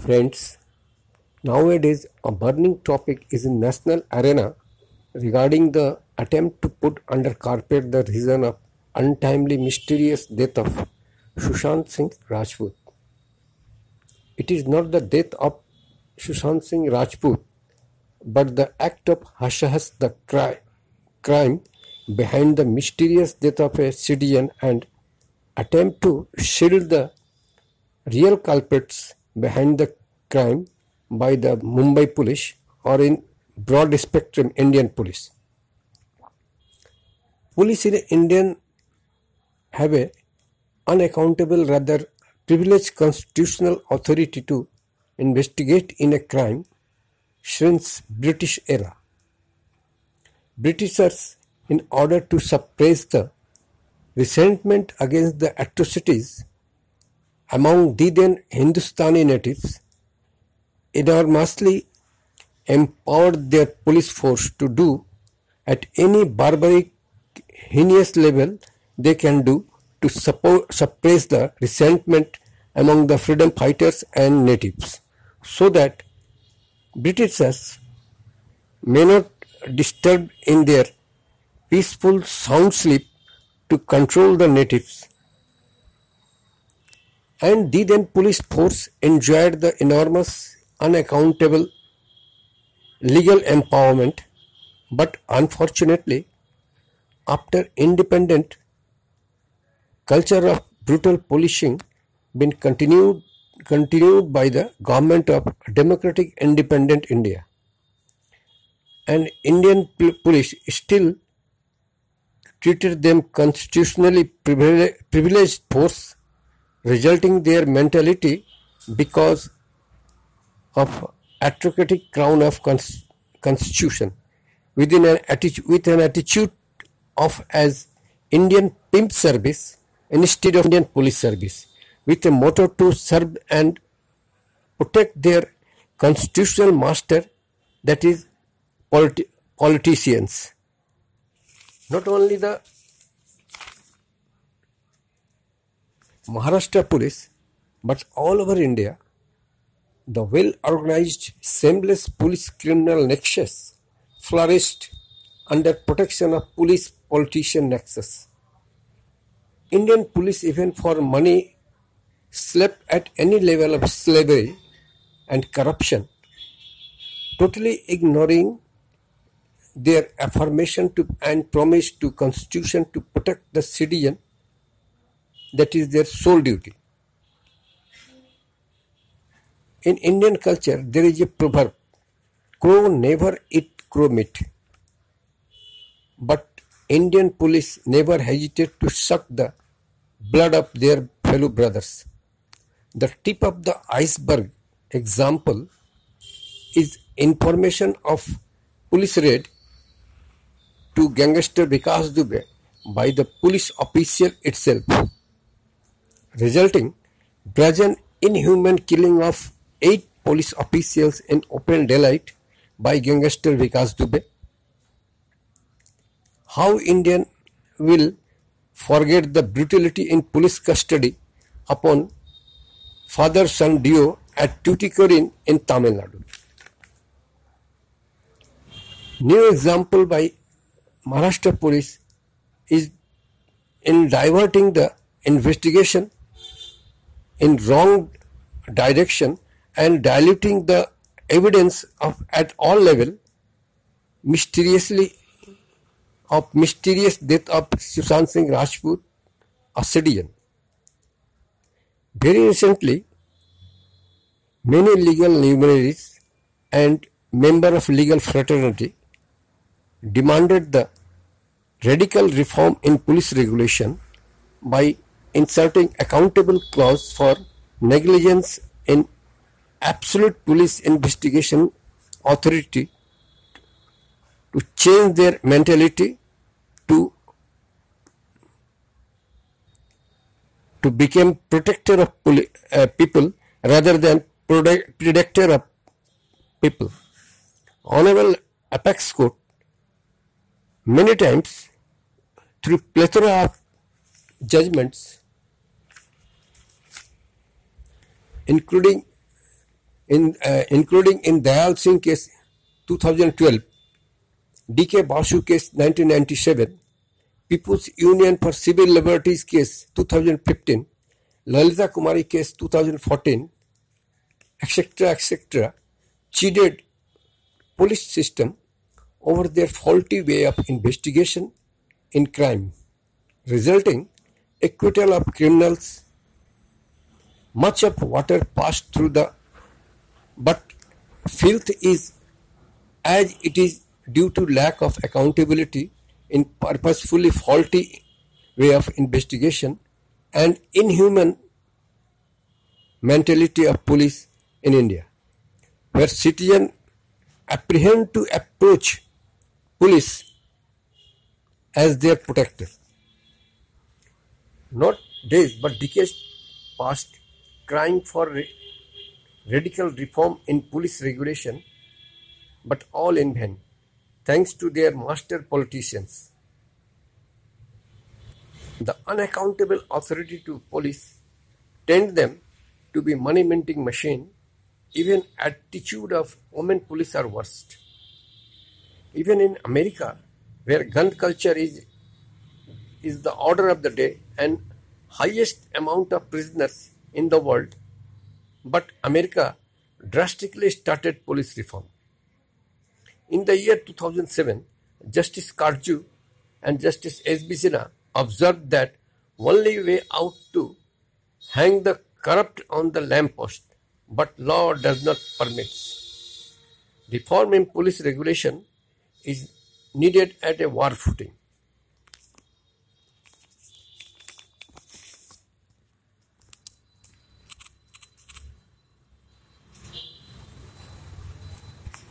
Friends, nowadays a burning topic is in national arena regarding the attempt to put under carpet the reason of untimely mysterious death of Sushant Singh Rajput. It is not the death of Sushant Singh Rajput but the act of hush the cri- crime behind the mysterious death of a citizen and attempt to shield the real culprits behind the crime by the Mumbai police or in broad spectrum Indian police. Police in Indian have a unaccountable rather privileged constitutional authority to investigate in a crime since British era. Britishers in order to suppress the resentment against the atrocities among the then Hindustani natives enormously empowered their police force to do at any barbaric heinous level they can do to suppo- suppress the resentment among the freedom fighters and natives so that Britishers may not disturb in their peaceful sound sleep to control the natives. And the then police force enjoyed the enormous unaccountable legal empowerment but unfortunately after independent culture of brutal policing been continued continued by the government of democratic independent india. And indian police still treated them constitutionally privileged force resulting their mentality because of autocratic crown of cons- constitution within an attitude with an attitude of as indian pimp service instead of indian police service with a motto to serve and protect their constitutional master that is politi- politicians. Not only the Maharashtra police, but all over India, the well organized, shameless police criminal nexus flourished under protection of police politician nexus. Indian police, even for money, slept at any level of slavery and corruption, totally ignoring their affirmation to and promise to constitution to protect the citizen that is their sole duty in indian culture there is a proverb crow never eat crow meat. But indian police never hesitate to suck the blood of their fellow brothers. The tip of the iceberg example is information of police raid to gangster Vikas Dubey by the police official itself, resulting brazen inhuman killing of eight police officials in open daylight by gangster Vikas Dubey. How Indian will forget the brutality in police custody upon father-son duo at Tuticorin in Tamil Nadu. New example by Maharashtra police is in diverting the investigation in wrong direction and diluting the evidence of at all level mysteriously of mysterious death of Sushant Singh Rajput, a citizen. Very recently, many legal luminaries and member of legal fraternity demanded the radical reform in police regulation by inserting accountable clause for negligence in absolute police investigation authority to change their mentality to to become protector of uh, people rather than predictor of people. Honorable Apex Court many times through plethora of judgments including in, uh, including in Dayal Singh case 2012, DK Basu case 1997, People's Union for Civil Liberties case 2015, Lalita Kumari case 2014, etc., etc., cheated police system over their faulty way of investigation in crime, resulting acquittal of criminals. Much of water passed through the but filth is as it is due to lack of accountability in purposefully faulty way of investigation and inhuman mentality of police in India, where citizen apprehend to approach police as their protector. Not days but decades passed crying for radical reform in police regulation, but all in vain, thanks to their master politicians. The unaccountable authority to police tend them to be money minting machine. Even attitude of women police are worst. Even in America, where gun culture is is the order of the day and highest amount of prisoners in the world, but America drastically started police reform. In the year 2007, Justice Katju and Justice S.B. Sinha observed that only way out to hang the corrupt on the lamppost, but law does not permit. Reform in police regulation is needed at a war footing.